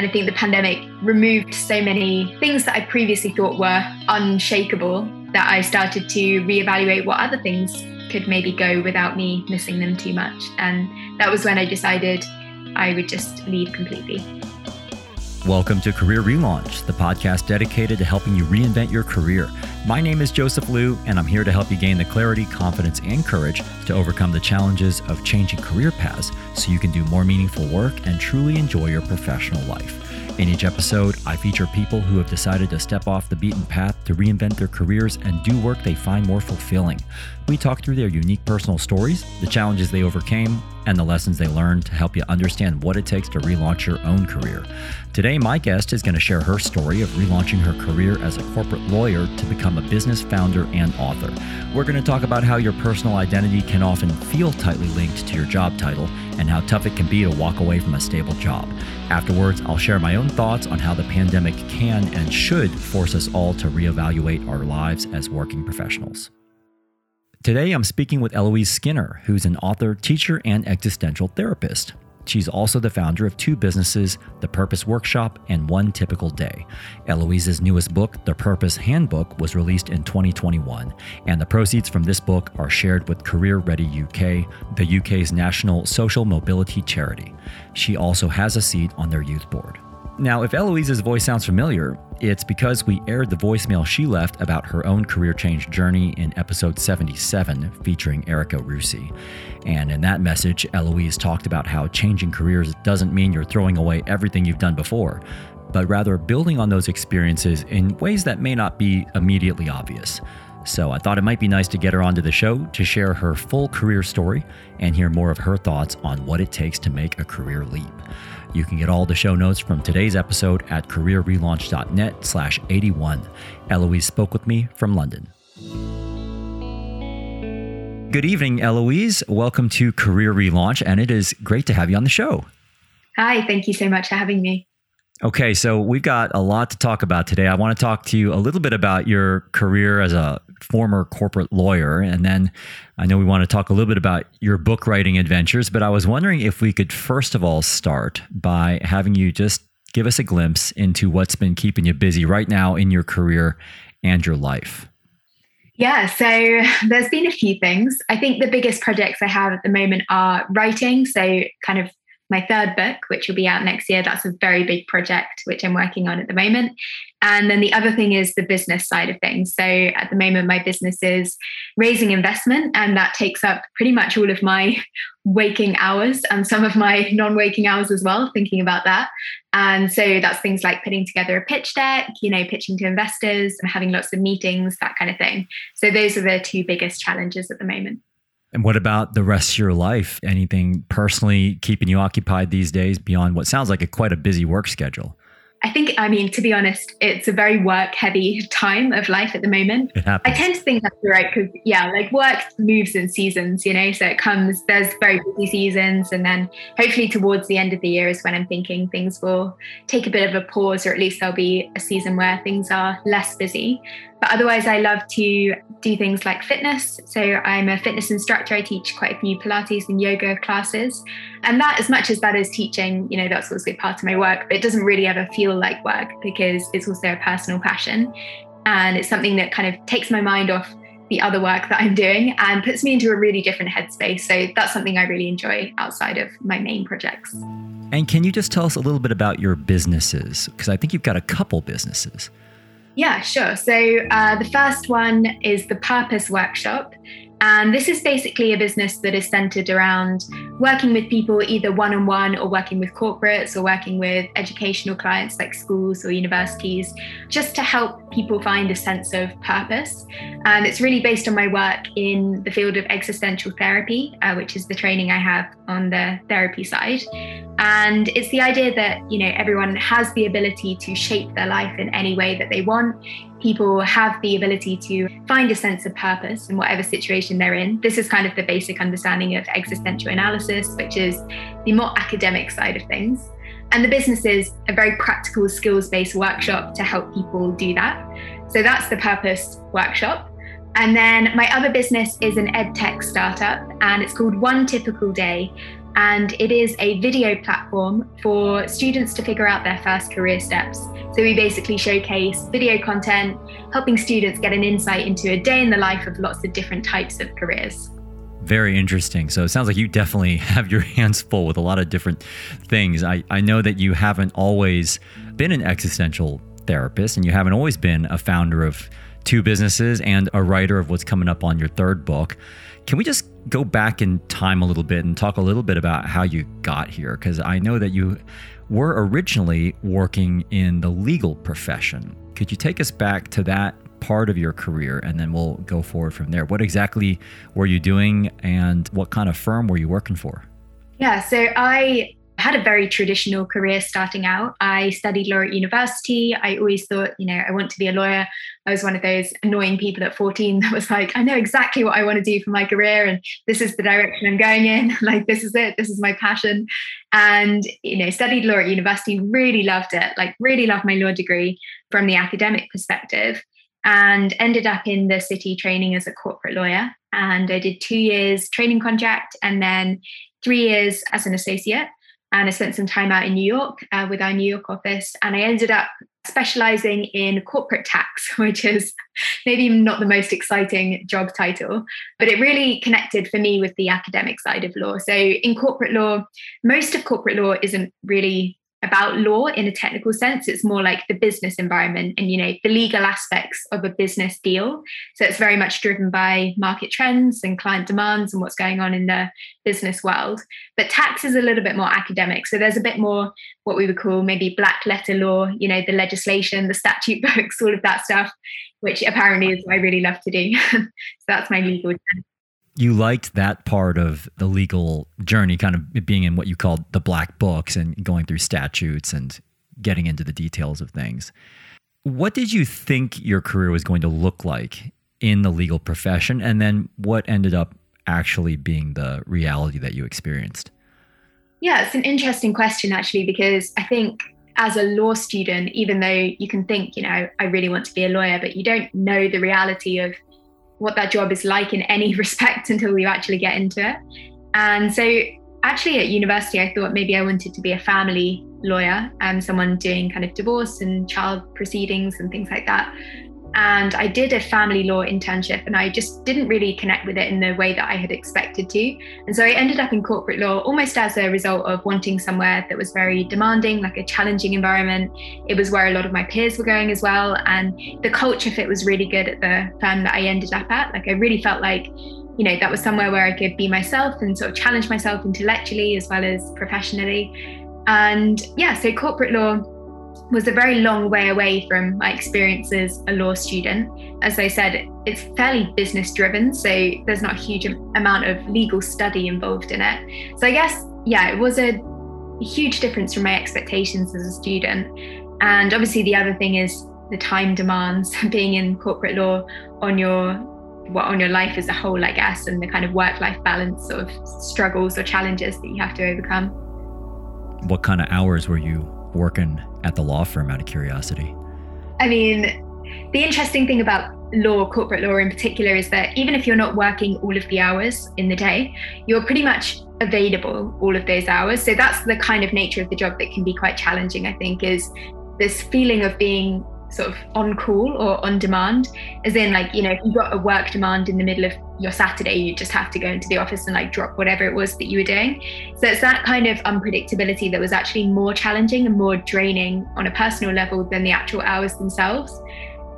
And I think the pandemic removed so many things that I previously thought were unshakable that I started to reevaluate what other things could maybe go without me missing them too much. And that was when I decided I would just leave completely. Welcome to Career Relaunch, the podcast dedicated to helping you reinvent your career. My name is Joseph Liu, and I'm here to help you gain the clarity, confidence, and courage to overcome the challenges of changing career paths so you can do more meaningful work and truly enjoy your professional life. In each episode, I feature people who have decided to step off the beaten path to reinvent their careers and do work they find more fulfilling. We talk through their unique personal stories, the challenges they overcame, and the lessons they learned to help you understand what it takes to relaunch your own career. Today, my guest is going to share her story of relaunching her career as a corporate lawyer to become a business founder and author. We're going to talk about how your personal identity can often feel tightly linked to your job title and how tough it can be to walk away from a stable job. Afterwards, I'll share my own thoughts on how the pandemic can and should force us all to reevaluate our lives as working professionals. Today, I'm speaking with Eloise Skinner, who's an author, teacher, and existential therapist. She's also the founder of two businesses, The Purpose Workshop and One Typical Day. Eloise's newest book, The Purpose Handbook, was released in 2021, and the proceeds from this book are shared with Career Ready UK, the UK's national social mobility charity. She also has a seat on their youth board. Now, if Eloise's voice sounds familiar, it's because we aired the voicemail she left about her own career change journey in episode 77, featuring Erica Rusi. And in that message, Eloise talked about how changing careers doesn't mean you're throwing away everything you've done before, but rather building on those experiences in ways that may not be immediately obvious. So I thought it might be nice to get her onto the show to share her full career story and hear more of her thoughts on what it takes to make a career leap. You can get all the show notes from today's episode at careerrelaunch.net slash 81. Eloise spoke with me from London. Good evening, Eloise. Welcome to Career Relaunch, and it is great to have you on the show. Hi, thank you so much for having me. Okay, so we've got a lot to talk about today. I want to talk to you a little bit about your career as a former corporate lawyer. And then I know we want to talk a little bit about your book writing adventures, but I was wondering if we could first of all start by having you just give us a glimpse into what's been keeping you busy right now in your career and your life. Yeah, so there's been a few things. I think the biggest projects I have at the moment are writing, so kind of my third book, which will be out next year. That's a very big project, which I'm working on at the moment. And then the other thing is the business side of things. So at the moment, my business is raising investment, and that takes up pretty much all of my waking hours and some of my non waking hours as well, thinking about that. And so that's things like putting together a pitch deck, you know, pitching to investors, having lots of meetings, that kind of thing. So those are the two biggest challenges at the moment. And what about the rest of your life? Anything personally keeping you occupied these days beyond what sounds like a quite a busy work schedule? I think, I mean, to be honest, it's a very work heavy time of life at the moment. I tend to think that's right because, yeah, like work moves in seasons, you know, so it comes, there's very busy seasons. And then hopefully towards the end of the year is when I'm thinking things will take a bit of a pause, or at least there'll be a season where things are less busy. But otherwise, I love to do things like fitness. So I'm a fitness instructor. I teach quite a few Pilates and yoga classes. And that, as much as that is teaching, you know, that's also part of my work, but it doesn't really ever feel like work because it's also a personal passion. And it's something that kind of takes my mind off the other work that I'm doing and puts me into a really different headspace. So that's something I really enjoy outside of my main projects. And can you just tell us a little bit about your businesses? Because I think you've got a couple businesses. Yeah, sure. So uh, the first one is the Purpose Workshop. And this is basically a business that is centered around working with people either one on one or working with corporates or working with educational clients like schools or universities, just to help people find a sense of purpose. And it's really based on my work in the field of existential therapy, uh, which is the training I have on the therapy side. And it's the idea that, you know, everyone has the ability to shape their life in any way that they want people have the ability to find a sense of purpose in whatever situation they're in. This is kind of the basic understanding of existential analysis, which is the more academic side of things. And the business is a very practical, skills based workshop to help people do that. So that's the Purpose Workshop. And then my other business is an ed tech startup, and it's called One Typical Day. And it is a video platform for students to figure out their first career steps. So we basically showcase video content, helping students get an insight into a day in the life of lots of different types of careers. Very interesting. So it sounds like you definitely have your hands full with a lot of different things. I, I know that you haven't always been an existential therapist and you haven't always been a founder of two businesses and a writer of what's coming up on your third book. Can we just go back in time a little bit and talk a little bit about how you got here? Because I know that you were originally working in the legal profession. Could you take us back to that part of your career and then we'll go forward from there? What exactly were you doing and what kind of firm were you working for? Yeah, so I I had a very traditional career starting out. I studied law at university. I always thought, you know, I want to be a lawyer. I was one of those annoying people at 14 that was like, I know exactly what I want to do for my career and this is the direction I'm going in. like, this is it. This is my passion. And, you know, studied law at university, really loved it, like, really loved my law degree from the academic perspective and ended up in the city training as a corporate lawyer. And I did two years training contract and then three years as an associate and I spent some time out in New York uh, with our New York office. And I ended up specializing in corporate tax, which is maybe not the most exciting job title, but it really connected for me with the academic side of law. So in corporate law, most of corporate law isn't really about law in a technical sense. It's more like the business environment and you know the legal aspects of a business deal. So it's very much driven by market trends and client demands and what's going on in the business world. But tax is a little bit more academic. So there's a bit more what we would call maybe black letter law you know the legislation the statute books all of that stuff which apparently is what i really love to do. So that's my legal you liked that part of the legal journey, kind of being in what you called the black books and going through statutes and getting into the details of things. What did you think your career was going to look like in the legal profession? And then what ended up actually being the reality that you experienced? Yeah, it's an interesting question, actually, because I think as a law student, even though you can think, you know, I really want to be a lawyer, but you don't know the reality of what that job is like in any respect until you actually get into it. And so, actually, at university, I thought maybe I wanted to be a family lawyer and someone doing kind of divorce and child proceedings and things like that. And I did a family law internship and I just didn't really connect with it in the way that I had expected to. And so I ended up in corporate law almost as a result of wanting somewhere that was very demanding, like a challenging environment. It was where a lot of my peers were going as well. And the culture fit was really good at the firm that I ended up at. Like I really felt like, you know, that was somewhere where I could be myself and sort of challenge myself intellectually as well as professionally. And yeah, so corporate law was a very long way away from my experience as a law student. As I said, it's fairly business driven, so there's not a huge amount of legal study involved in it. So I guess, yeah, it was a huge difference from my expectations as a student. And obviously, the other thing is the time demands being in corporate law on your what on your life as a whole, I guess, and the kind of work-life balance sort of struggles or challenges that you have to overcome. What kind of hours were you working at the law firm out of curiosity? I mean, the interesting thing about law, corporate law in particular, is that even if you're not working all of the hours in the day, you're pretty much available all of those hours. So that's the kind of nature of the job that can be quite challenging, I think, is this feeling of being sort of on call or on demand as in like you know if you've got a work demand in the middle of your saturday you just have to go into the office and like drop whatever it was that you were doing. So it's that kind of unpredictability that was actually more challenging and more draining on a personal level than the actual hours themselves.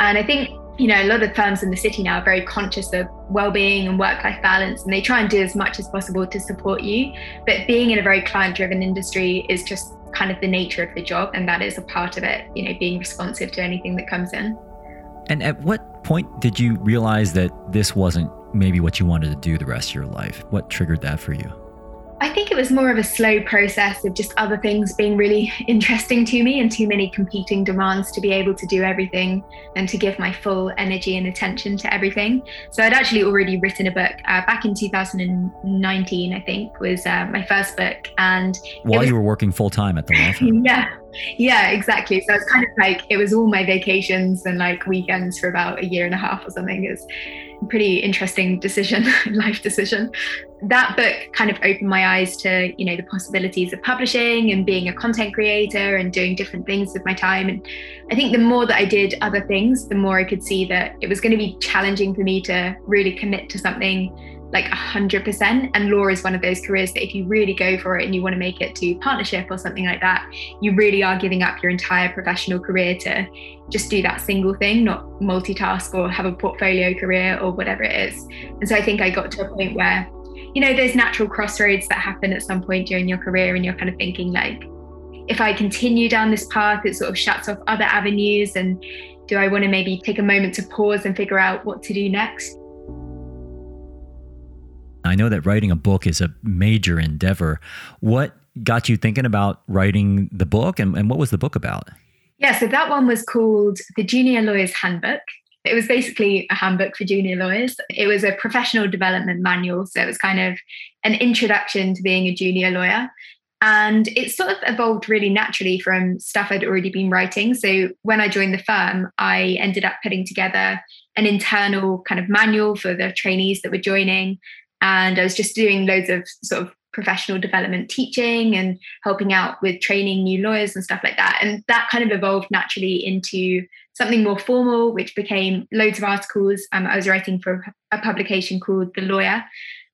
And i think you know a lot of firms in the city now are very conscious of well-being and work-life balance and they try and do as much as possible to support you. But being in a very client-driven industry is just kind of the nature of the job and that is a part of it you know being responsive to anything that comes in. And at what point did you realize that this wasn't maybe what you wanted to do the rest of your life what triggered that for you I think it was more of a slow process of just other things being really interesting to me and too many competing demands to be able to do everything and to give my full energy and attention to everything. So I'd actually already written a book uh, back in 2019, I think, was uh, my first book. And while was, you were working full time at the law firm? Yeah. yeah, exactly. So it's kind of like it was all my vacations and like weekends for about a year and a half or something. It's a pretty interesting decision, life decision. That book kind of opened my eyes to, you know, the possibilities of publishing and being a content creator and doing different things with my time. And I think the more that I did other things, the more I could see that it was going to be challenging for me to really commit to something like 100%. And law is one of those careers that if you really go for it and you want to make it to partnership or something like that, you really are giving up your entire professional career to just do that single thing, not multitask or have a portfolio career or whatever it is. And so I think I got to a point where, you know, those natural crossroads that happen at some point during your career and you're kind of thinking like, if I continue down this path, it sort of shuts off other avenues. And do I want to maybe take a moment to pause and figure out what to do next? I know that writing a book is a major endeavor. What got you thinking about writing the book and, and what was the book about? Yeah, so that one was called The Junior Lawyer's Handbook. It was basically a handbook for junior lawyers. It was a professional development manual. So it was kind of an introduction to being a junior lawyer. And it sort of evolved really naturally from stuff I'd already been writing. So when I joined the firm, I ended up putting together an internal kind of manual for the trainees that were joining and I was just doing loads of sort of professional development teaching and helping out with training new lawyers and stuff like that. And that kind of evolved naturally into something more formal, which became loads of articles. Um, I was writing for a publication called The Lawyer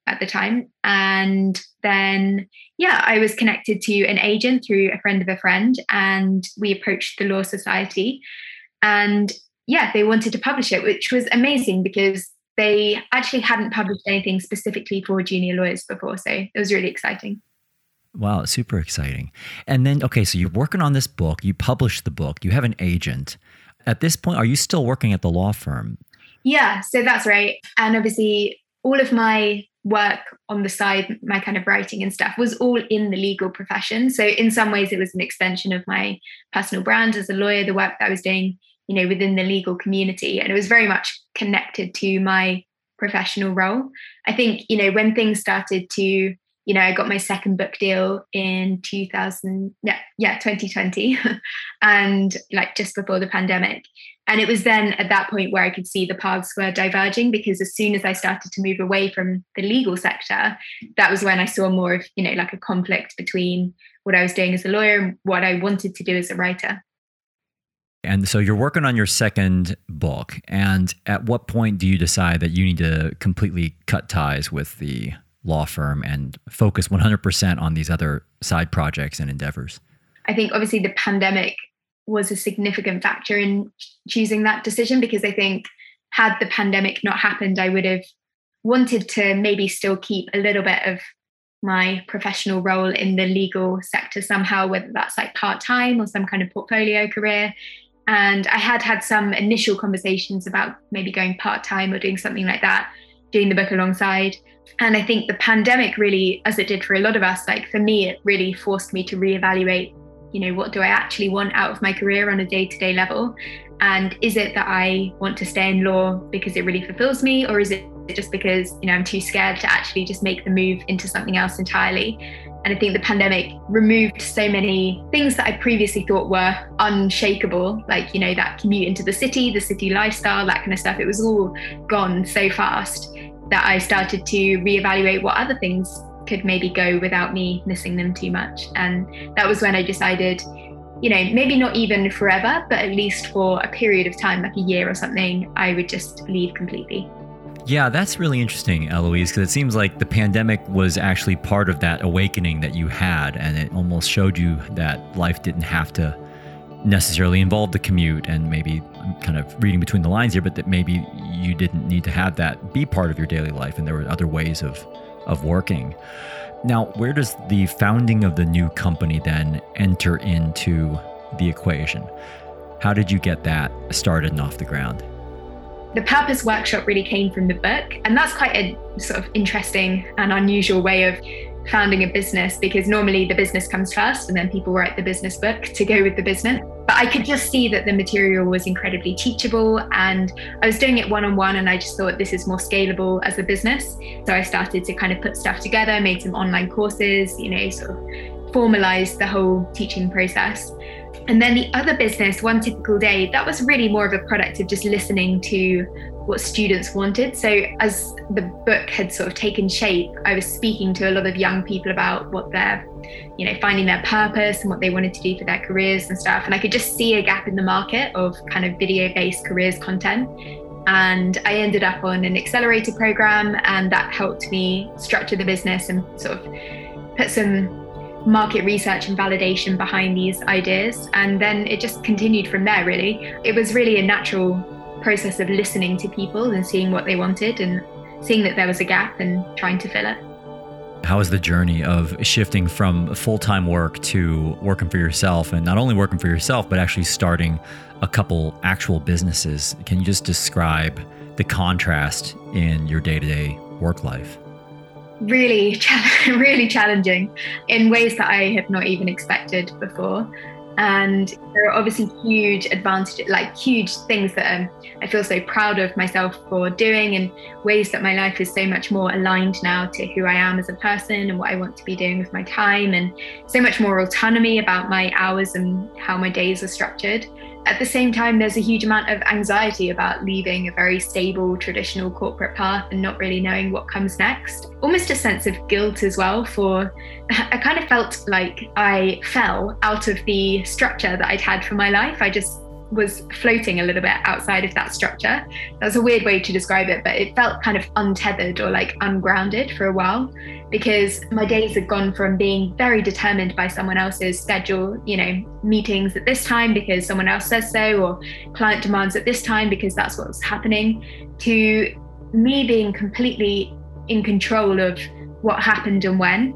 at the time. And then, yeah, I was connected to an agent through a friend of a friend, and we approached the Law Society. And yeah, they wanted to publish it, which was amazing because they actually hadn't published anything specifically for junior lawyers before. So it was really exciting. Wow, super exciting. And then, okay, so you're working on this book, you publish the book, you have an agent. At this point, are you still working at the law firm? Yeah, so that's right. And obviously, all of my work on the side, my kind of writing and stuff, was all in the legal profession. So, in some ways, it was an extension of my personal brand as a lawyer, the work that I was doing you know within the legal community and it was very much connected to my professional role. I think you know when things started to you know i got my second book deal in 2000 yeah yeah 2020 and like just before the pandemic. And it was then at that point where i could see the paths were diverging because as soon as i started to move away from the legal sector that was when i saw more of you know like a conflict between what i was doing as a lawyer and what i wanted to do as a writer and so you're working on your second book. And at what point do you decide that you need to completely cut ties with the law firm and focus 100% on these other side projects and endeavors? I think obviously the pandemic was a significant factor in choosing that decision because I think had the pandemic not happened, I would have wanted to maybe still keep a little bit of my professional role in the legal sector somehow, whether that's like part time or some kind of portfolio career. And I had had some initial conversations about maybe going part time or doing something like that, doing the book alongside. And I think the pandemic really, as it did for a lot of us, like for me, it really forced me to reevaluate, you know, what do I actually want out of my career on a day to day level? And is it that I want to stay in law because it really fulfills me? Or is it just because, you know, I'm too scared to actually just make the move into something else entirely? And I think the pandemic removed so many things that I previously thought were unshakable, like, you know, that commute into the city, the city lifestyle, that kind of stuff. It was all gone so fast that I started to reevaluate what other things could maybe go without me missing them too much. And that was when I decided, you know, maybe not even forever, but at least for a period of time, like a year or something, I would just leave completely. Yeah, that's really interesting, Eloise, because it seems like the pandemic was actually part of that awakening that you had, and it almost showed you that life didn't have to necessarily involve the commute. And maybe I'm kind of reading between the lines here, but that maybe you didn't need to have that be part of your daily life, and there were other ways of of working. Now, where does the founding of the new company then enter into the equation? How did you get that started and off the ground? The purpose workshop really came from the book and that's quite a sort of interesting and unusual way of founding a business because normally the business comes first and then people write the business book to go with the business. But i could just see that the material was incredibly teachable and i was doing it one-on-one and i just thought this is more scalable as a business. So i started to kind of put stuff together made some online courses you know sort of formalized the whole teaching process And then the other business, One Typical Day, that was really more of a product of just listening to what students wanted. So as the book had sort of taken shape, I was speaking to a lot of young people about what their, you know, finding their purpose and what they wanted to do for their careers and stuff. And I could just see a gap in the market of kind of video-based careers content. And I ended up on an accelerator program, and that helped me structure the business and sort of put some market research and validation behind these ideas. And then it just continued from there, really. It was really a natural process of listening to people and seeing what they wanted and seeing that there was a gap and trying to fill it. How was the journey of shifting from full time work to working for yourself and not only working for yourself, but actually starting a couple actual businesses? Can you just describe the contrast in your day to day work life? Really, really challenging in ways that I have not even expected before. And there are obviously huge advantages, like huge things that um, I feel so proud of myself for doing, and ways that my life is so much more aligned now to who I am as a person and what I want to be doing with my time, and so much more autonomy about my hours and how my days are structured at the same time, there's a huge amount of anxiety about leaving a very stable traditional corporate path and not really knowing what comes next. Almost a sense of guilt as well for I kind of felt like I fell out of the structure that I'd had for my life. I just was floating a little bit outside of that structure. That's a weird way to describe it, but it felt kind of untethered or like ungrounded for a while because my days had gone from being very determined by someone else's schedule, you know, meetings at this time because someone else says so, or client demands at this time because that's what's happening, to me being completely in control of what happened and when.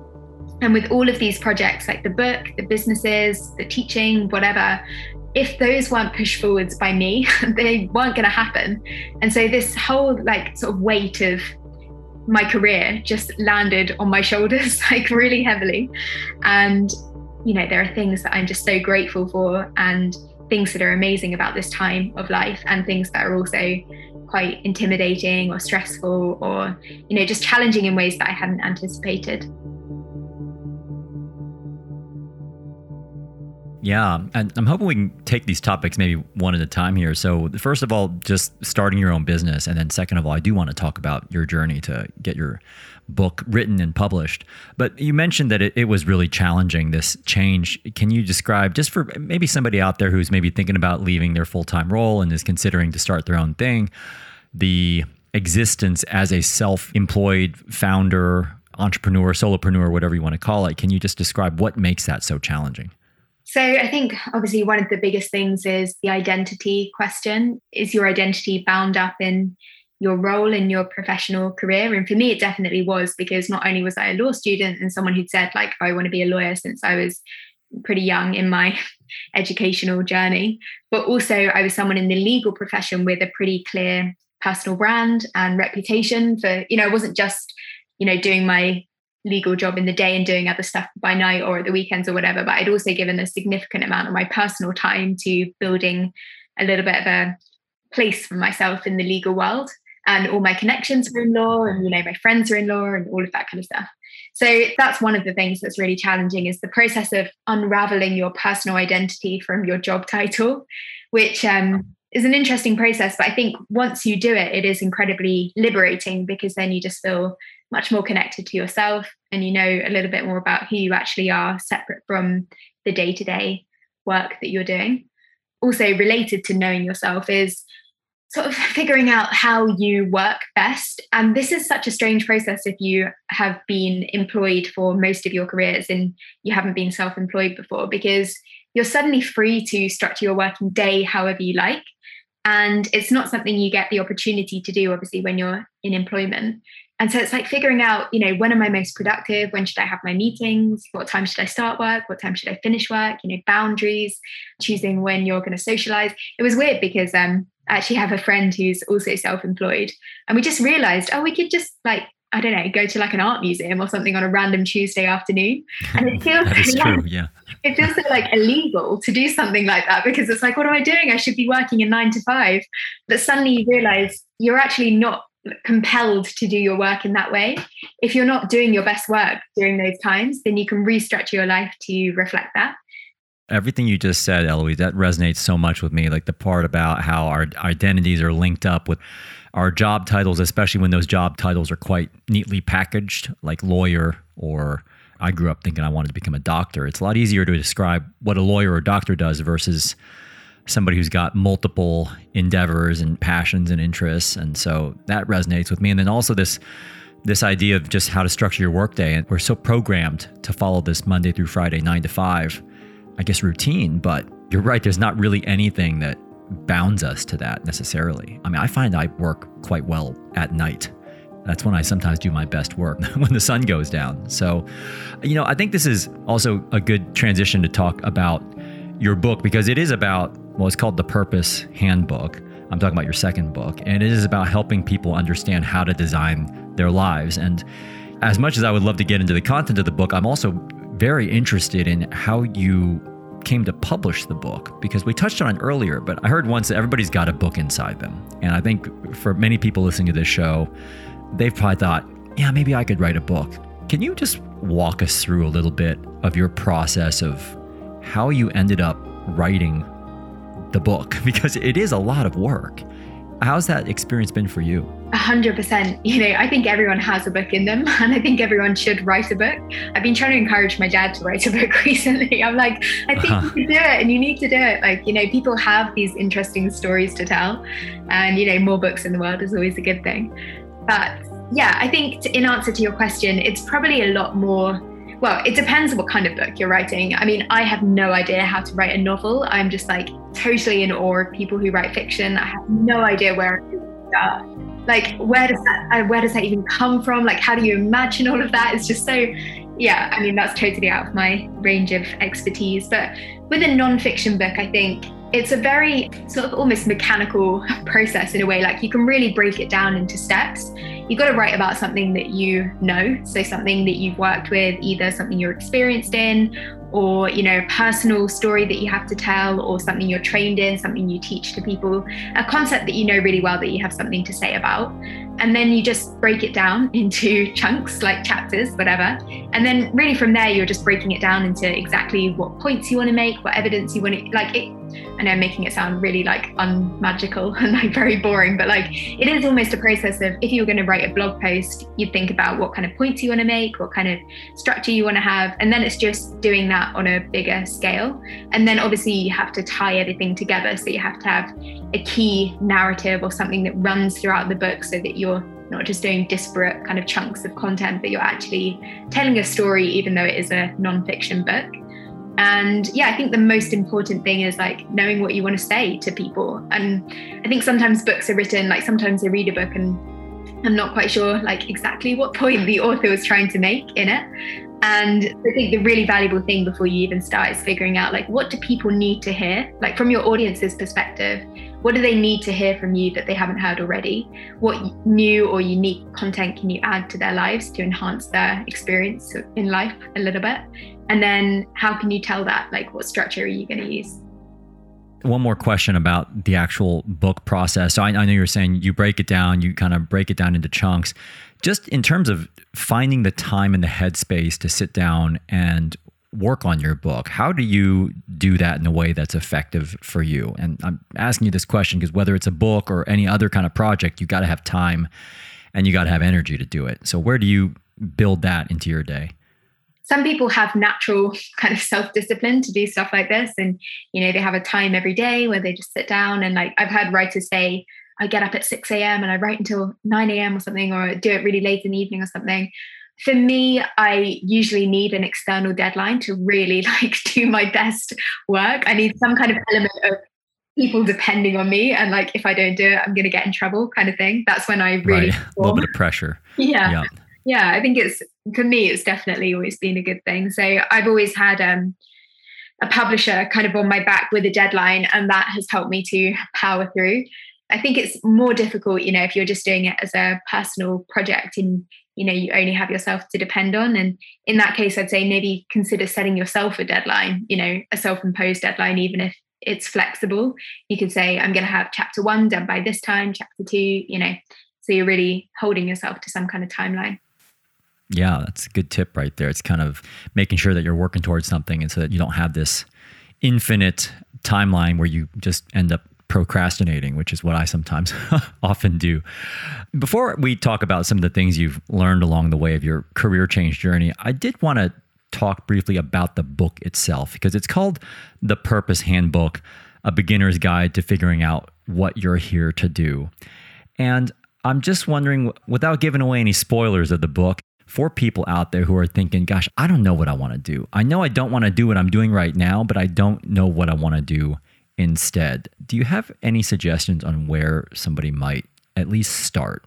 And with all of these projects, like the book, the businesses, the teaching, whatever, if those weren't pushed forwards by me, they weren't going to happen. And so this whole like sort of weight of my career just landed on my shoulders like really heavily. And you know, there are things that I'm just so grateful for and things that are amazing about this time of life and things that are also quite intimidating or stressful or you know just challenging in ways that I hadn't anticipated. Yeah, and I'm hoping we can take these topics maybe one at a time here. So, first of all, just starting your own business, and then second of all, I do want to talk about your journey to get your book written and published. But you mentioned that it, it was really challenging this change. Can you describe just for maybe somebody out there who's maybe thinking about leaving their full time role and is considering to start their own thing, the existence as a self employed founder, entrepreneur, solopreneur, whatever you want to call it? Can you just describe what makes that so challenging? So I think obviously one of the biggest things is the identity question. Is your identity bound up in your role in your professional career? And for me, it definitely was because not only was I a law student and someone who'd said, like, I want to be a lawyer since I was pretty young in my educational journey, but also I was someone in the legal profession with a pretty clear personal brand and reputation for, you know, it wasn't just, you know, doing my legal job in the day and doing other stuff by night or at the weekends or whatever. But I'd also given a significant amount of my personal time to building a little bit of a place for myself in the legal world. And all my connections were in law, and you know, my friends are in law, and all of that kind of stuff. So that's one of the things that's really challenging is the process of unraveling your personal identity from your job title, which um, is an interesting process. But I think once you do it, it is incredibly liberating because then you just feel much more connected to yourself and you know a little bit more about who you actually are separate from the day-to-day work that you're doing. Also related to knowing yourself is sort of figuring out how you work best. And this is such a strange process if you have been employed for most of your careers and you haven't been self-employed before because you're suddenly free to structure your working day however you like. And it's not something you get the opportunity to do obviously when you're in employment and so it's like figuring out, you know, when am I most productive? When should I have my meetings? What time should I start work? What time should I finish work? You know, boundaries, choosing when you're going to socialize. It was weird because um, I actually have a friend who's also self-employed, and we just realized, oh, we could just like I don't know, go to like an art museum or something on a random Tuesday afternoon. And it feels like, true, yeah. It feels so like illegal to do something like that because it's like, what am I doing? I should be working in nine to five. But suddenly you realize you're actually not compelled to do your work in that way. If you're not doing your best work during those times, then you can restructure your life to reflect that. Everything you just said, Eloise, that resonates so much with me. Like the part about how our identities are linked up with our job titles, especially when those job titles are quite neatly packaged, like lawyer or I grew up thinking I wanted to become a doctor. It's a lot easier to describe what a lawyer or doctor does versus somebody who's got multiple endeavors and passions and interests. And so that resonates with me. And then also this this idea of just how to structure your workday. And we're so programmed to follow this Monday through Friday, nine to five, I guess routine, but you're right, there's not really anything that bounds us to that necessarily. I mean, I find I work quite well at night. That's when I sometimes do my best work when the sun goes down. So, you know, I think this is also a good transition to talk about your book because it is about, well, it's called The Purpose Handbook. I'm talking about your second book, and it is about helping people understand how to design their lives. And as much as I would love to get into the content of the book, I'm also very interested in how you came to publish the book because we touched on it earlier, but I heard once that everybody's got a book inside them. And I think for many people listening to this show, they've probably thought, yeah, maybe I could write a book. Can you just walk us through a little bit of your process of how you ended up writing the book? Because it is a lot of work. How's that experience been for you? A hundred percent. You know, I think everyone has a book in them, and I think everyone should write a book. I've been trying to encourage my dad to write a book recently. I'm like, I think uh-huh. you can do it, and you need to do it. Like, you know, people have these interesting stories to tell, and you know, more books in the world is always a good thing. But yeah, I think to, in answer to your question, it's probably a lot more. Well, it depends what kind of book you're writing. I mean, I have no idea how to write a novel. I'm just like totally in awe of people who write fiction. I have no idea where to start. Like, where does that uh, where does that even come from? Like, how do you imagine all of that? It's just so yeah, I mean, that's totally out of my range of expertise. But with a nonfiction book, I think it's a very sort of almost mechanical process in a way. Like you can really break it down into steps. You've got to write about something that you know, so something that you've worked with, either something you're experienced in, or you know, personal story that you have to tell, or something you're trained in, something you teach to people, a concept that you know really well that you have something to say about. And then you just break it down into chunks, like chapters, whatever. And then really from there, you're just breaking it down into exactly what points you want to make, what evidence you want to like it I know I'm making it sound really like unmagical and like very boring, but like it is almost a process of if you were going to write a blog post, you'd think about what kind of points you want to make, what kind of structure you want to have, and then it's just doing that on a bigger scale. And then obviously you have to tie everything together. So you have to have a key narrative or something that runs throughout the book so that you're not just doing disparate kind of chunks of content, but you're actually telling a story, even though it is a non-fiction book. And yeah, I think the most important thing is like knowing what you want to say to people. And I think sometimes books are written, like sometimes I read a book and I'm not quite sure like exactly what point the author was trying to make in it. And I think the really valuable thing before you even start is figuring out like what do people need to hear? Like from your audience's perspective, what do they need to hear from you that they haven't heard already? What new or unique content can you add to their lives to enhance their experience in life a little bit? And then how can you tell that? Like what structure are you going to use? one more question about the actual book process. So I, I, know you were saying you break it down, you kind of break it down into chunks. Just in terms of finding the time and the headspace to sit down and work on your book, how do you do that in a way that's effective for you? And I'm asking you this question because whether it's a book or any other kind of project, you got to have time and you got to have energy to do it. So where do you build that into your day? Some people have natural kind of self-discipline to do stuff like this. And you know they have a time every day where they just sit down. And like i've had writers say i get up at 6 a.m and i write until 9 a.m or something or do it really late in the evening or something. For me i usually need an external deadline to really like do my best work. I need some kind of element of people depending on me and like if i don't do it i'm going to get in trouble kind of thing. That's when i really right. a little bit of pressure. Yeah. yeah yeah i think it's for me it's definitely always been a good thing. So i've always had um, a publisher kind of on my back with a deadline and that has helped me to power through. I think it's more difficult you know if you're just doing it as a personal project and you know you only have yourself to depend on. And in that case i'd say maybe consider setting yourself a deadline you know a self-imposed deadline even if it's flexible. You could say i'm going to have chapter one done by this time chapter two you know. So you're really holding yourself to some kind of timeline yeah, that's a good tip right there. It's kind of making sure that you're working towards something and so that you don't have this infinite timeline where you just end up procrastinating, which is what I sometimes often do. Before we talk about some of the things you've learned along the way of your career change journey, I did want to talk briefly about the book itself because it's called The Purpose Handbook, a beginner's guide to figuring out what you're here to do. And I'm just wondering, without giving away any spoilers of the book, for people out there who are thinking, gosh, I don't know what I want to do. I know I don't want to do what I'm doing right now, but I don't know what I want to do instead. Do you have any suggestions on where somebody might at least start?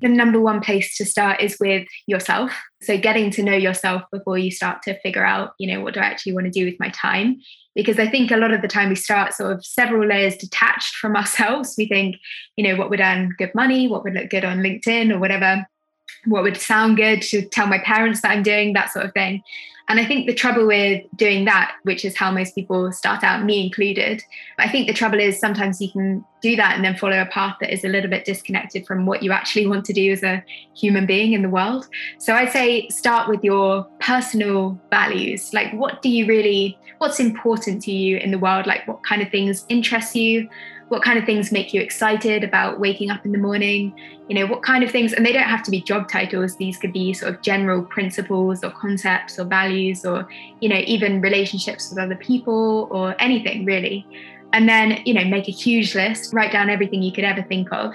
The number one place to start is with yourself. So getting to know yourself before you start to figure out, you know, what do I actually want to do with my time? Because I think a lot of the time we start sort of several layers detached from ourselves. We think, you know, what would earn good money, what would look good on LinkedIn or whatever what would sound good to tell my parents that I'm doing, that sort of thing. And I think the trouble with doing that, which is how most people start out, me included, I think the trouble is sometimes you can do that and then follow a path that is a little bit disconnected from what you actually want to do as a human being in the world. So I'd say start with your personal values. Like, what do you really, what's important to you in the world? Like, what kind of things interest you? What kind of things make you excited about waking up in the morning? You know what kind of things and they don't have to be job titles these could be sort of general principles or concepts or values or you know even relationships with other people or anything really. And then you know make a huge list write down everything you could ever think of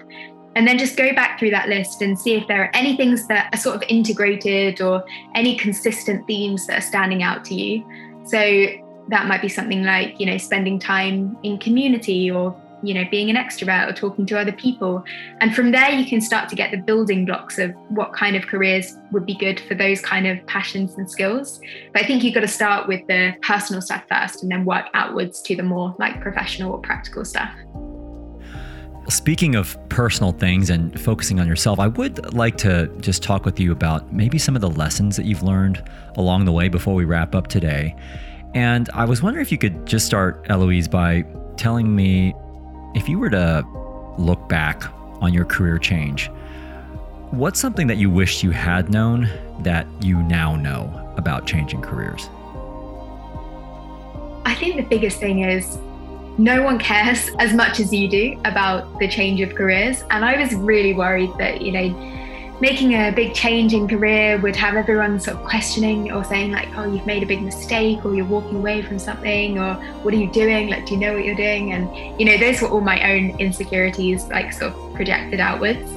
and then just go back through that list and see if there are any things that are sort of integrated or any consistent themes that are standing out to you. So that might be something like you know spending time in community or you know being an extrovert or talking to other people. And from there you can start to get the building blocks of what kind of careers would be good for those kind of passions and skills. But i think you've got to start with the personal stuff first and then work outwards to the more like professional or practical stuff. Speaking of personal things and focusing on yourself, I would like to just talk with you about maybe some of the lessons that you've learned along the way before we wrap up today. And I was wondering if you could just start, Eloise, by telling me if you were to look back on your career change, what's something that you wished you had known that you now know about changing careers? I think the biggest thing is no one cares as much as you do about the change of careers. And I was really worried that, you know, making a big change in career would have everyone sort of questioning or saying like oh you've made a big mistake or you're walking away from something or what are you doing? Like do you know what you're doing? And you know those were all my own insecurities like sort of projected outwards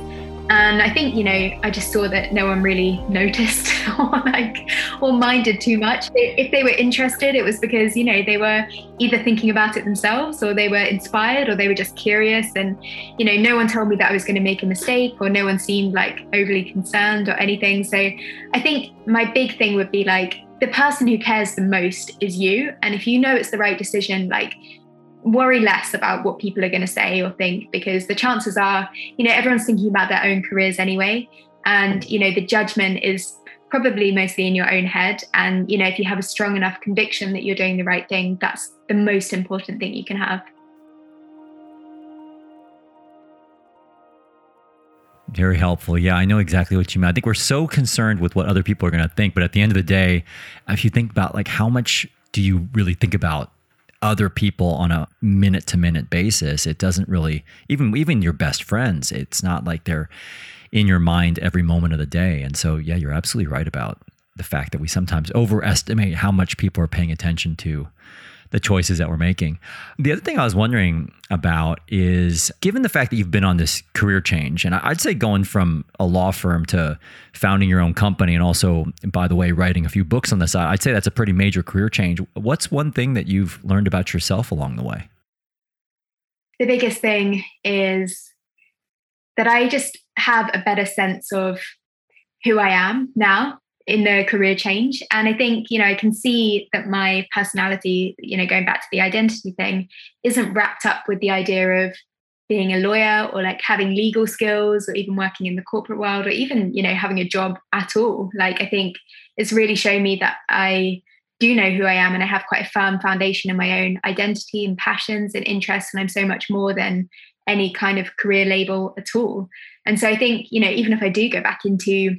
and I think, you know, I just saw that no one really noticed or like or minded too much. If they were interested, it was because, you know, they were either thinking about it themselves or they were inspired or they were just curious. And, you know, no one told me that I was going to make a mistake or no one seemed like overly concerned or anything. So I think my big thing would be like the person who cares the most is you. And if you know it's the right decision, like worry less about what people are going to say or think because the chances are, you know, everyone's thinking about their own careers anyway. And, you know, the judgment is probably mostly in your own head. And, you know, if you have a strong enough conviction that you're doing the right thing, that's the most important thing you can have. Very helpful. Yeah, I know exactly what you mean. I think we're so concerned with what other people are going to think, but at the end of the day, if you think about like how much do you really think about other people on a minute to minute basis. It doesn't really even even your best friends. It's not like they're in your mind every moment of the day. And so yeah, you're absolutely right about the fact that we sometimes overestimate how much people are paying attention to the choices that we're making. The other thing I was wondering about is given the fact that you've been on this career change, and I'd say going from a law firm to founding your own company, and also, by the way, writing a few books on the side, I'd say that's a pretty major career change. What's one thing that you've learned about yourself along the way? The biggest thing is that I just have a better sense of who I am now in the career change. And i think you know i can see that my personality you know going back to the identity thing isn't wrapped up with the idea of being a lawyer or like having legal skills or even working in the corporate world or even you know having a job at all. Like i think it's really shown me that i do know who i am and i have quite a firm foundation in my own identity and passions and interests and i'm so much more than any kind of career label at all. And so i think you know even if i do go back into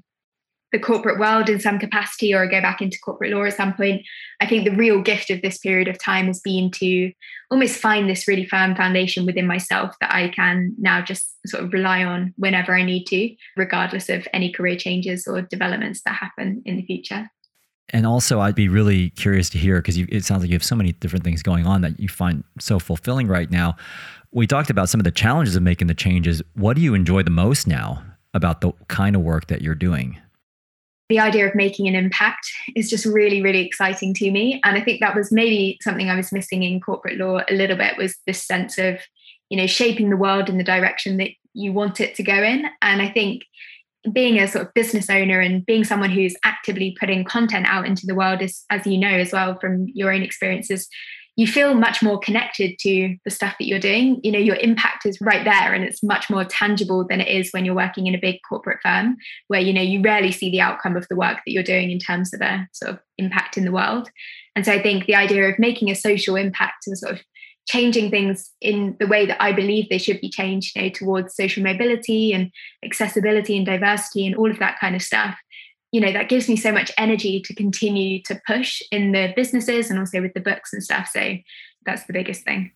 the corporate world in some capacity or go back into corporate law at some point. I think the real gift of this period of time has been to almost find this really firm foundation within myself that I can now just sort of rely on whenever I need to, regardless of any career changes or developments that happen in the future. And also, I'd be really curious to hear because it sounds like you have so many different things going on that you find so fulfilling right now. We talked about some of the challenges of making the changes. What do you enjoy the most now about the kind of work that you're doing? The idea of making an impact is just really really exciting to me. And i think that was maybe something i was missing in corporate law a little bit was this sense of you know shaping the world in the direction that you want it to go in. And i think being a sort of business owner and being someone who's actively putting content out into the world is as you know as well from your own experiences you feel much more connected to the stuff that you're doing. You know, your impact is right there and it's much more tangible than it is when you're working in a big corporate firm where, you know, you rarely see the outcome of the work that you're doing in terms of a sort of impact in the world. And so I think the idea of making a social impact and sort of changing things in the way that I believe they should be changed, you know, towards social mobility and accessibility and diversity and all of that kind of stuff you know that gives me so much energy to continue to push in the businesses and also with the books and stuff. So that's the biggest thing.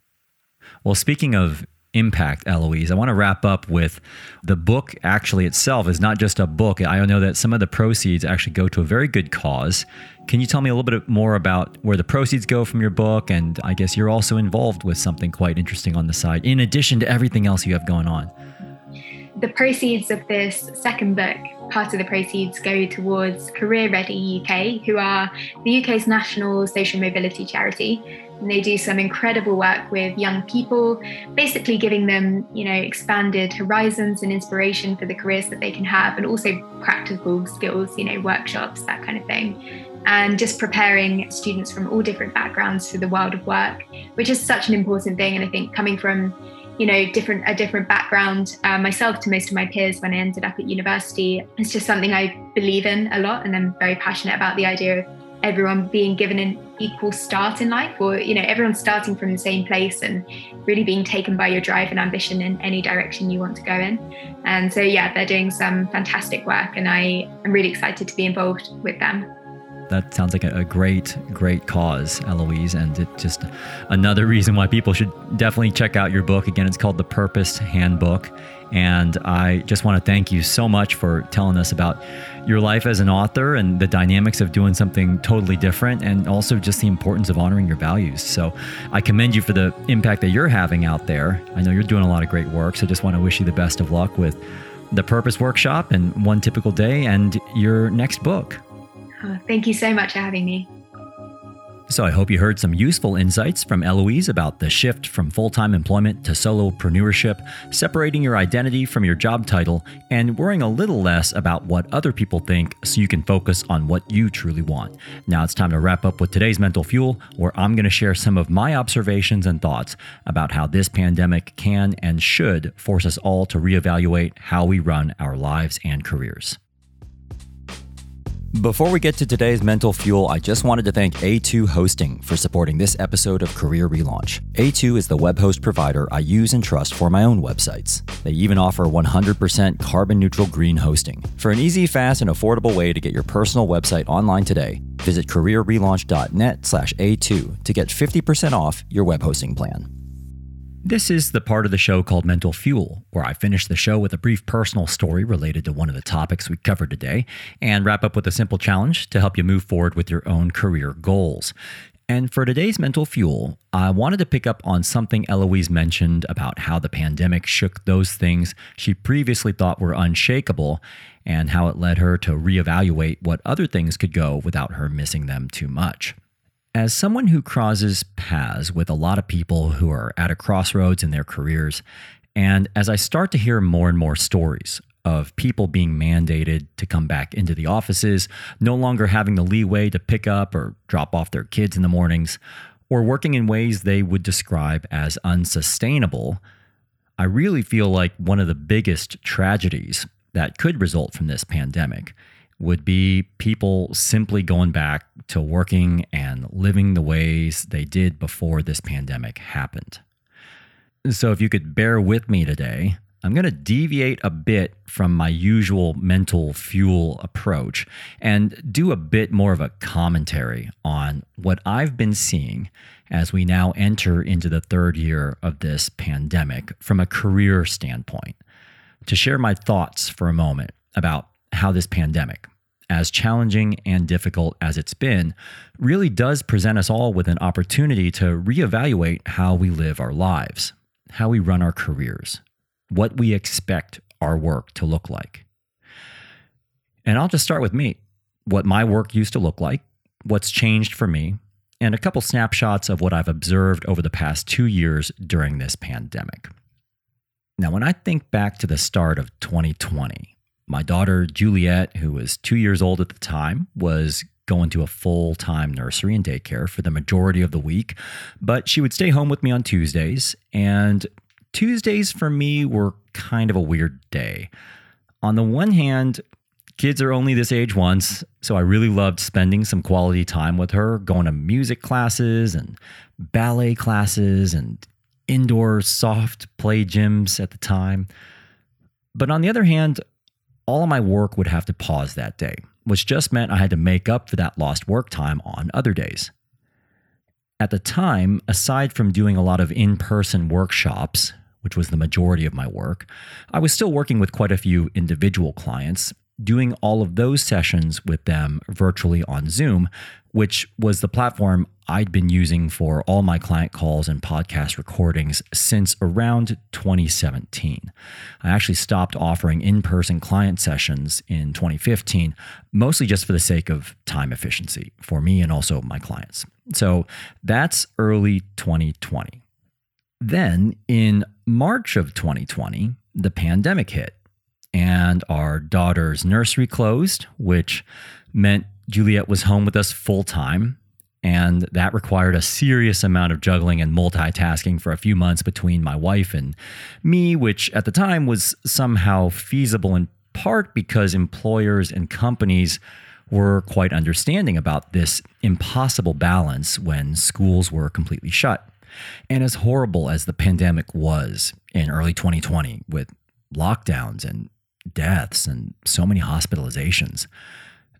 Well speaking of impact eloise i want to wrap up with the book actually itself is not just a book. I know that some of the proceeds actually go to a very good cause. Can you tell me a little bit more about where the proceeds go from your book? And i guess you're also involved with something quite interesting on the side in addition to everything else you have going on. The proceeds of this second book, part of the proceeds go towards Career Ready UK, who are the UK's national social mobility charity. And they do some incredible work with young people, basically giving them, you know, expanded horizons and inspiration for the careers that they can have, and also practical skills, you know, workshops, that kind of thing and just preparing students from all different backgrounds for the world of work, which is such an important thing. And I think coming from you know different a different background uh, myself to most of my peers when I ended up at university. It's just something I believe in a lot, and I'm very passionate about the idea of everyone being given an equal start in life, or you know everyone starting from the same place and really being taken by your drive and ambition in any direction you want to go in. And so yeah, they're doing some fantastic work, and I am really excited to be involved with them that sounds like a, great, great cause, Eloise. And it just another reason why people should definitely check out your book. Again, it's called The Purpose Handbook. And I just want to thank you so much for telling us about your life as an author and the dynamics of doing something totally different, and also just the importance of honoring your values. So I commend you for the impact that you're having out there. I know you're doing a lot of great work. So I just want to wish you the best of luck with the Purpose Workshop and One Typical Day and your next book. Uh, thank you so much for having me. So, I hope you heard some useful insights from Eloise about the shift from full time employment to solopreneurship, separating your identity from your job title, and worrying a little less about what other people think so you can focus on what you truly want. Now it's time to wrap up with today's Mental Fuel, where I'm going to share some of my observations and thoughts about how this pandemic can and should force us all to reevaluate how we run our lives and careers. Before we get to today's mental fuel, I just wanted to thank A2 Hosting for supporting this episode of Career Relaunch. A2 is the web host provider I use and trust for my own websites. They even offer 100% carbon neutral green hosting. For an easy, fast, and affordable way to get your personal website online today, visit careerrelaunch.net/a2 to get 50% off your web hosting plan. This is the part of the show called Mental Fuel, where I finish the show with a brief personal story related to one of the topics we covered today and wrap up with a simple challenge to help you move forward with your own career goals. And for today's mental fuel, I wanted to pick up on something Eloise mentioned about how the pandemic shook those things she previously thought were unshakable and how it led her to reevaluate what other things could go without her missing them too much. As someone who crosses paths with a lot of people who are at a crossroads in their careers, and as I start to hear more and more stories of people being mandated to come back into the offices, no longer having the leeway to pick up or drop off their kids in the mornings, or working in ways they would describe as unsustainable, I really feel like one of the biggest tragedies that could result from this pandemic would be people simply going back to working and living the ways they did before this pandemic happened. So, if you could bear with me today, I'm going to deviate a bit from my usual mental fuel approach and do a bit more of a commentary on what I've been seeing as we now enter into the third year of this pandemic from a career standpoint. To share my thoughts for a moment about how this pandemic, as challenging and difficult as it's been, really does present us all with an opportunity to reevaluate how we live our lives, how we run our careers, what we expect our work to look like. And I'll just start with me what my work used to look like, what's changed for me, and a couple snapshots of what I've observed over the past two years during this pandemic. Now, when I think back to the start of 2020, my daughter Juliet, who was two years old at the time, was going to a full time nursery and daycare for the majority of the week, but she would stay home with me on Tuesdays. And Tuesdays for me were kind of a weird day. On the one hand, kids are only this age once, so I really loved spending some quality time with her, going to music classes and ballet classes and indoor soft play gyms at the time. But on the other hand, all of my work would have to pause that day, which just meant I had to make up for that lost work time on other days. At the time, aside from doing a lot of in person workshops, which was the majority of my work, I was still working with quite a few individual clients, doing all of those sessions with them virtually on Zoom, which was the platform I'd been using for all my client calls and podcast recordings since around 2017. I actually stopped offering in person client sessions in 2015, mostly just for the sake of time efficiency for me and also my clients. So that's early 2020. Then in March of 2020, the pandemic hit and our daughter's nursery closed, which meant Juliet was home with us full time. And that required a serious amount of juggling and multitasking for a few months between my wife and me, which at the time was somehow feasible in part because employers and companies were quite understanding about this impossible balance when schools were completely shut. And as horrible as the pandemic was in early 2020 with lockdowns and deaths and so many hospitalizations,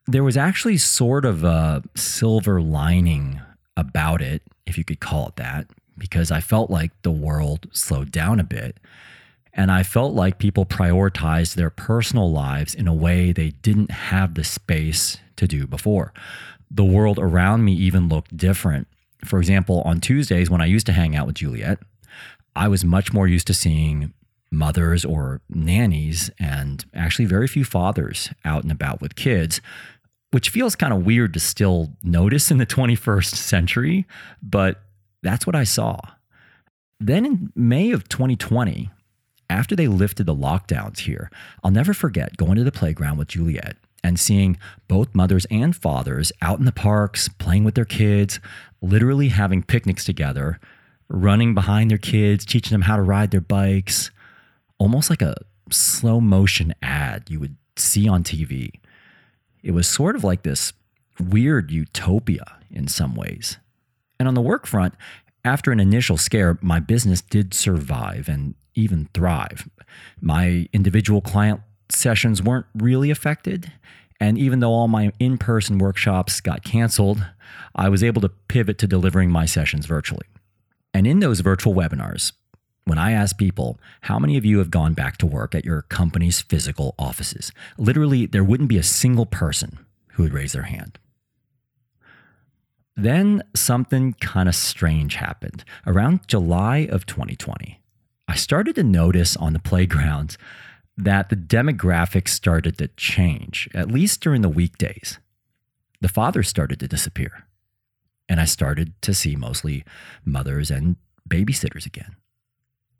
there was actually sort of a silver lining about it, if you could call it that, because I felt like the world slowed down a bit. And I felt like people prioritized their personal lives in a way they didn't have the space to do before. The world around me even looked different. For example, on Tuesdays, when I used to hang out with Juliet, I was much more used to seeing mothers or nannies and actually very few fathers out and about with kids, which feels kind of weird to still notice in the 21st century, but that's what I saw. Then in May of 2020, after they lifted the lockdowns here, I'll never forget going to the playground with Juliet and seeing both mothers and fathers out in the parks playing with their kids, literally having picnics together, running behind their kids, teaching them how to ride their bikes, almost like a slow motion ad you would see on TV. It was sort of like this weird utopia in some ways. And on the work front, after an initial scare, my business did survive and even thrive. My individual client sessions weren't really affected. And even though all my in person workshops got canceled, I was able to pivot to delivering my sessions virtually. And in those virtual webinars, when I ask people, how many of you have gone back to work at your company's physical offices? Literally, there wouldn't be a single person who would raise their hand. Then something kind of strange happened. Around July of 2020, I started to notice on the playgrounds that the demographics started to change, at least during the weekdays. The fathers started to disappear. And I started to see mostly mothers and babysitters again.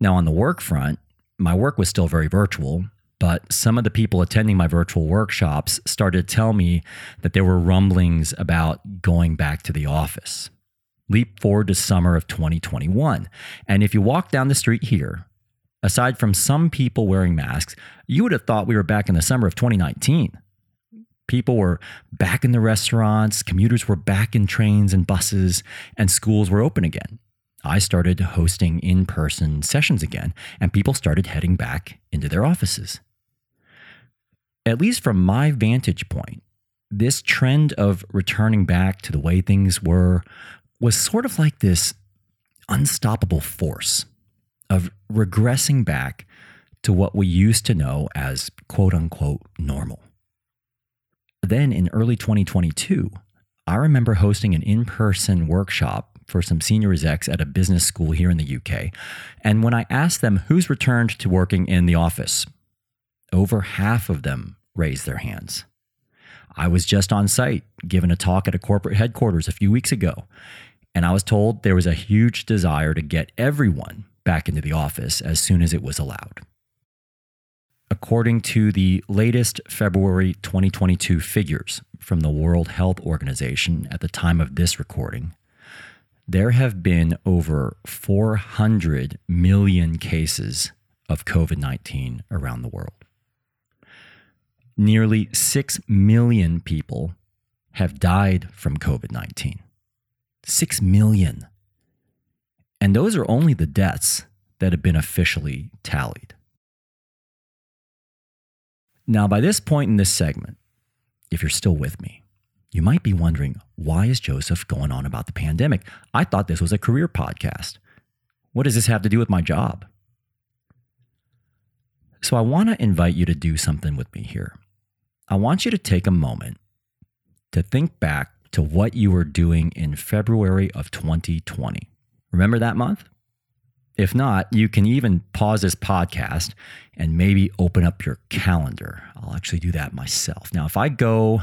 Now, on the work front, my work was still very virtual, but some of the people attending my virtual workshops started to tell me that there were rumblings about going back to the office. Leap forward to summer of 2021. And if you walk down the street here, aside from some people wearing masks, you would have thought we were back in the summer of 2019. People were back in the restaurants, commuters were back in trains and buses, and schools were open again. I started hosting in person sessions again, and people started heading back into their offices. At least from my vantage point, this trend of returning back to the way things were was sort of like this unstoppable force of regressing back to what we used to know as quote unquote normal. Then in early 2022, I remember hosting an in person workshop for some senior execs at a business school here in the UK. And when I asked them who's returned to working in the office, over half of them raised their hands. I was just on site giving a talk at a corporate headquarters a few weeks ago, and I was told there was a huge desire to get everyone back into the office as soon as it was allowed. According to the latest February 2022 figures from the World Health Organization at the time of this recording, there have been over 400 million cases of COVID 19 around the world. Nearly 6 million people have died from COVID 19. 6 million. And those are only the deaths that have been officially tallied. Now, by this point in this segment, if you're still with me, you might be wondering why is Joseph going on about the pandemic? I thought this was a career podcast. What does this have to do with my job? So, I want to invite you to do something with me here. I want you to take a moment to think back to what you were doing in February of 2020. Remember that month? If not, you can even pause this podcast and maybe open up your calendar. I'll actually do that myself. Now, if I go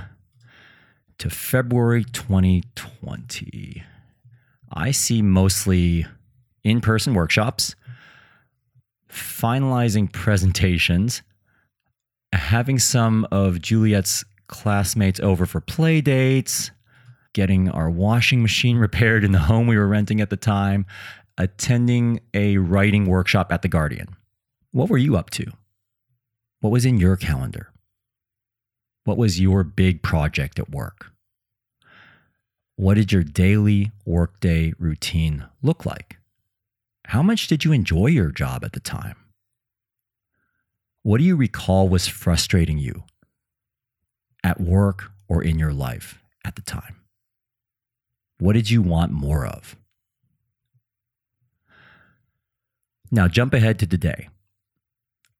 to February 2020, I see mostly in person workshops, finalizing presentations, having some of Juliet's classmates over for play dates, getting our washing machine repaired in the home we were renting at the time, attending a writing workshop at The Guardian. What were you up to? What was in your calendar? What was your big project at work? What did your daily workday routine look like? How much did you enjoy your job at the time? What do you recall was frustrating you at work or in your life at the time? What did you want more of? Now, jump ahead to today.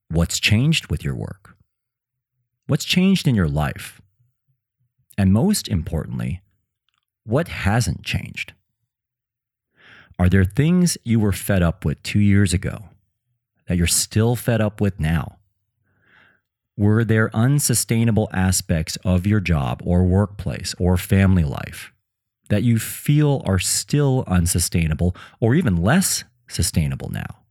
What's changed with your work? What's changed in your life? And most importantly, what hasn't changed? Are there things you were fed up with two years ago that you're still fed up with now? Were there unsustainable aspects of your job or workplace or family life that you feel are still unsustainable or even less sustainable now?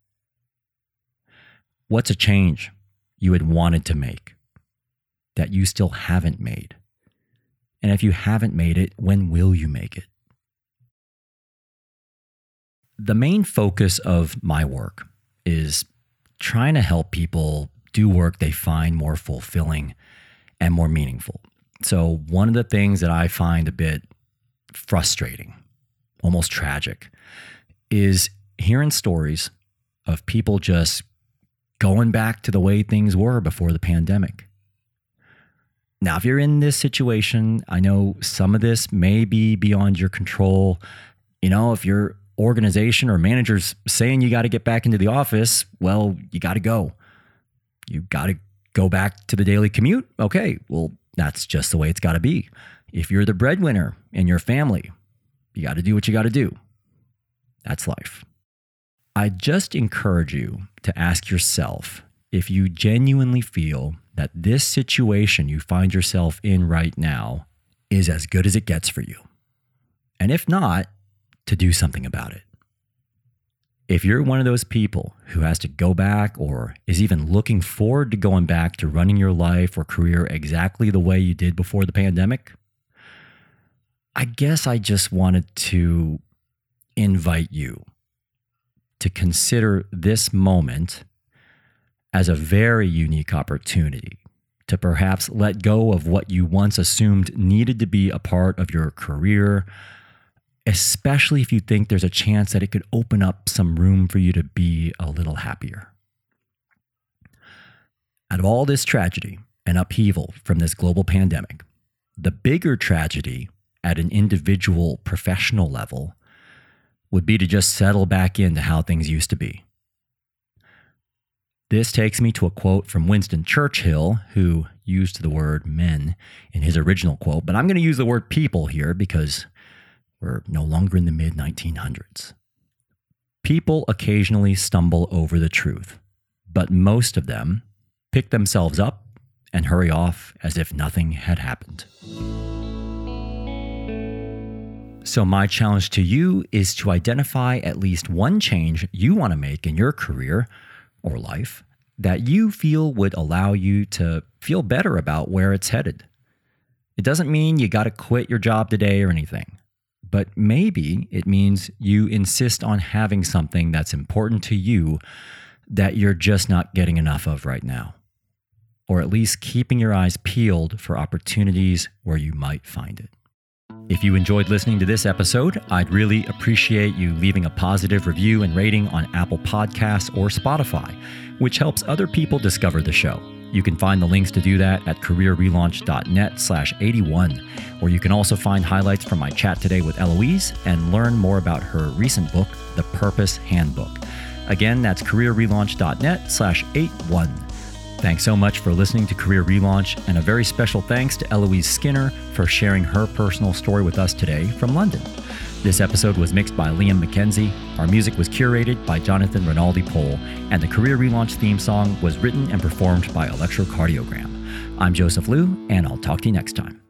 What's a change you had wanted to make that you still haven't made? And if you haven't made it, when will you make it? The main focus of my work is trying to help people do work they find more fulfilling and more meaningful. So, one of the things that I find a bit frustrating, almost tragic, is hearing stories of people just going back to the way things were before the pandemic. Now, if you're in this situation, I know some of this may be beyond your control. You know, if your organization or manager's saying you got to get back into the office, well, you got to go. You got to go back to the daily commute. Okay, well, that's just the way it's got to be. If you're the breadwinner in your family, you got to do what you got to do. That's life. I just encourage you to ask yourself if you genuinely feel that this situation you find yourself in right now is as good as it gets for you. And if not, to do something about it. If you're one of those people who has to go back or is even looking forward to going back to running your life or career exactly the way you did before the pandemic, I guess I just wanted to invite you to consider this moment as a very unique opportunity to perhaps let go of what you once assumed needed to be a part of your career especially if you think there's a chance that it could open up some room for you to be a little happier. Out of all this tragedy and upheaval from this global pandemic, the bigger tragedy at an individual professional level would be to just settle back into how things used to be. This takes me to a quote from Winston Churchill, who used the word men in his original quote, but I'm going to use the word people here because we're no longer in the mid 1900s. People occasionally stumble over the truth, but most of them pick themselves up and hurry off as if nothing had happened. So, my challenge to you is to identify at least one change you want to make in your career or life that you feel would allow you to feel better about where it's headed. It doesn't mean you got to quit your job today or anything, but maybe it means you insist on having something that's important to you that you're just not getting enough of right now, or at least keeping your eyes peeled for opportunities where you might find it. If you enjoyed listening to this episode, I'd really appreciate you leaving a positive review and rating on Apple Podcasts or Spotify, which helps other people discover the show. You can find the links to do that at careerrelaunch.net slash 81, where you can also find highlights from my chat today with Eloise and learn more about her recent book, The Purpose Handbook. Again, that's careerrelaunch.net slash 81. Thanks so much for listening to Career Relaunch, and a very special thanks to Eloise Skinner for sharing her personal story with us today from London. This episode was mixed by Liam McKenzie. Our music was curated by Jonathan Rinaldi Pohl, and the Career Relaunch theme song was written and performed by Electrocardiogram. I'm Joseph Liu, and I'll talk to you next time.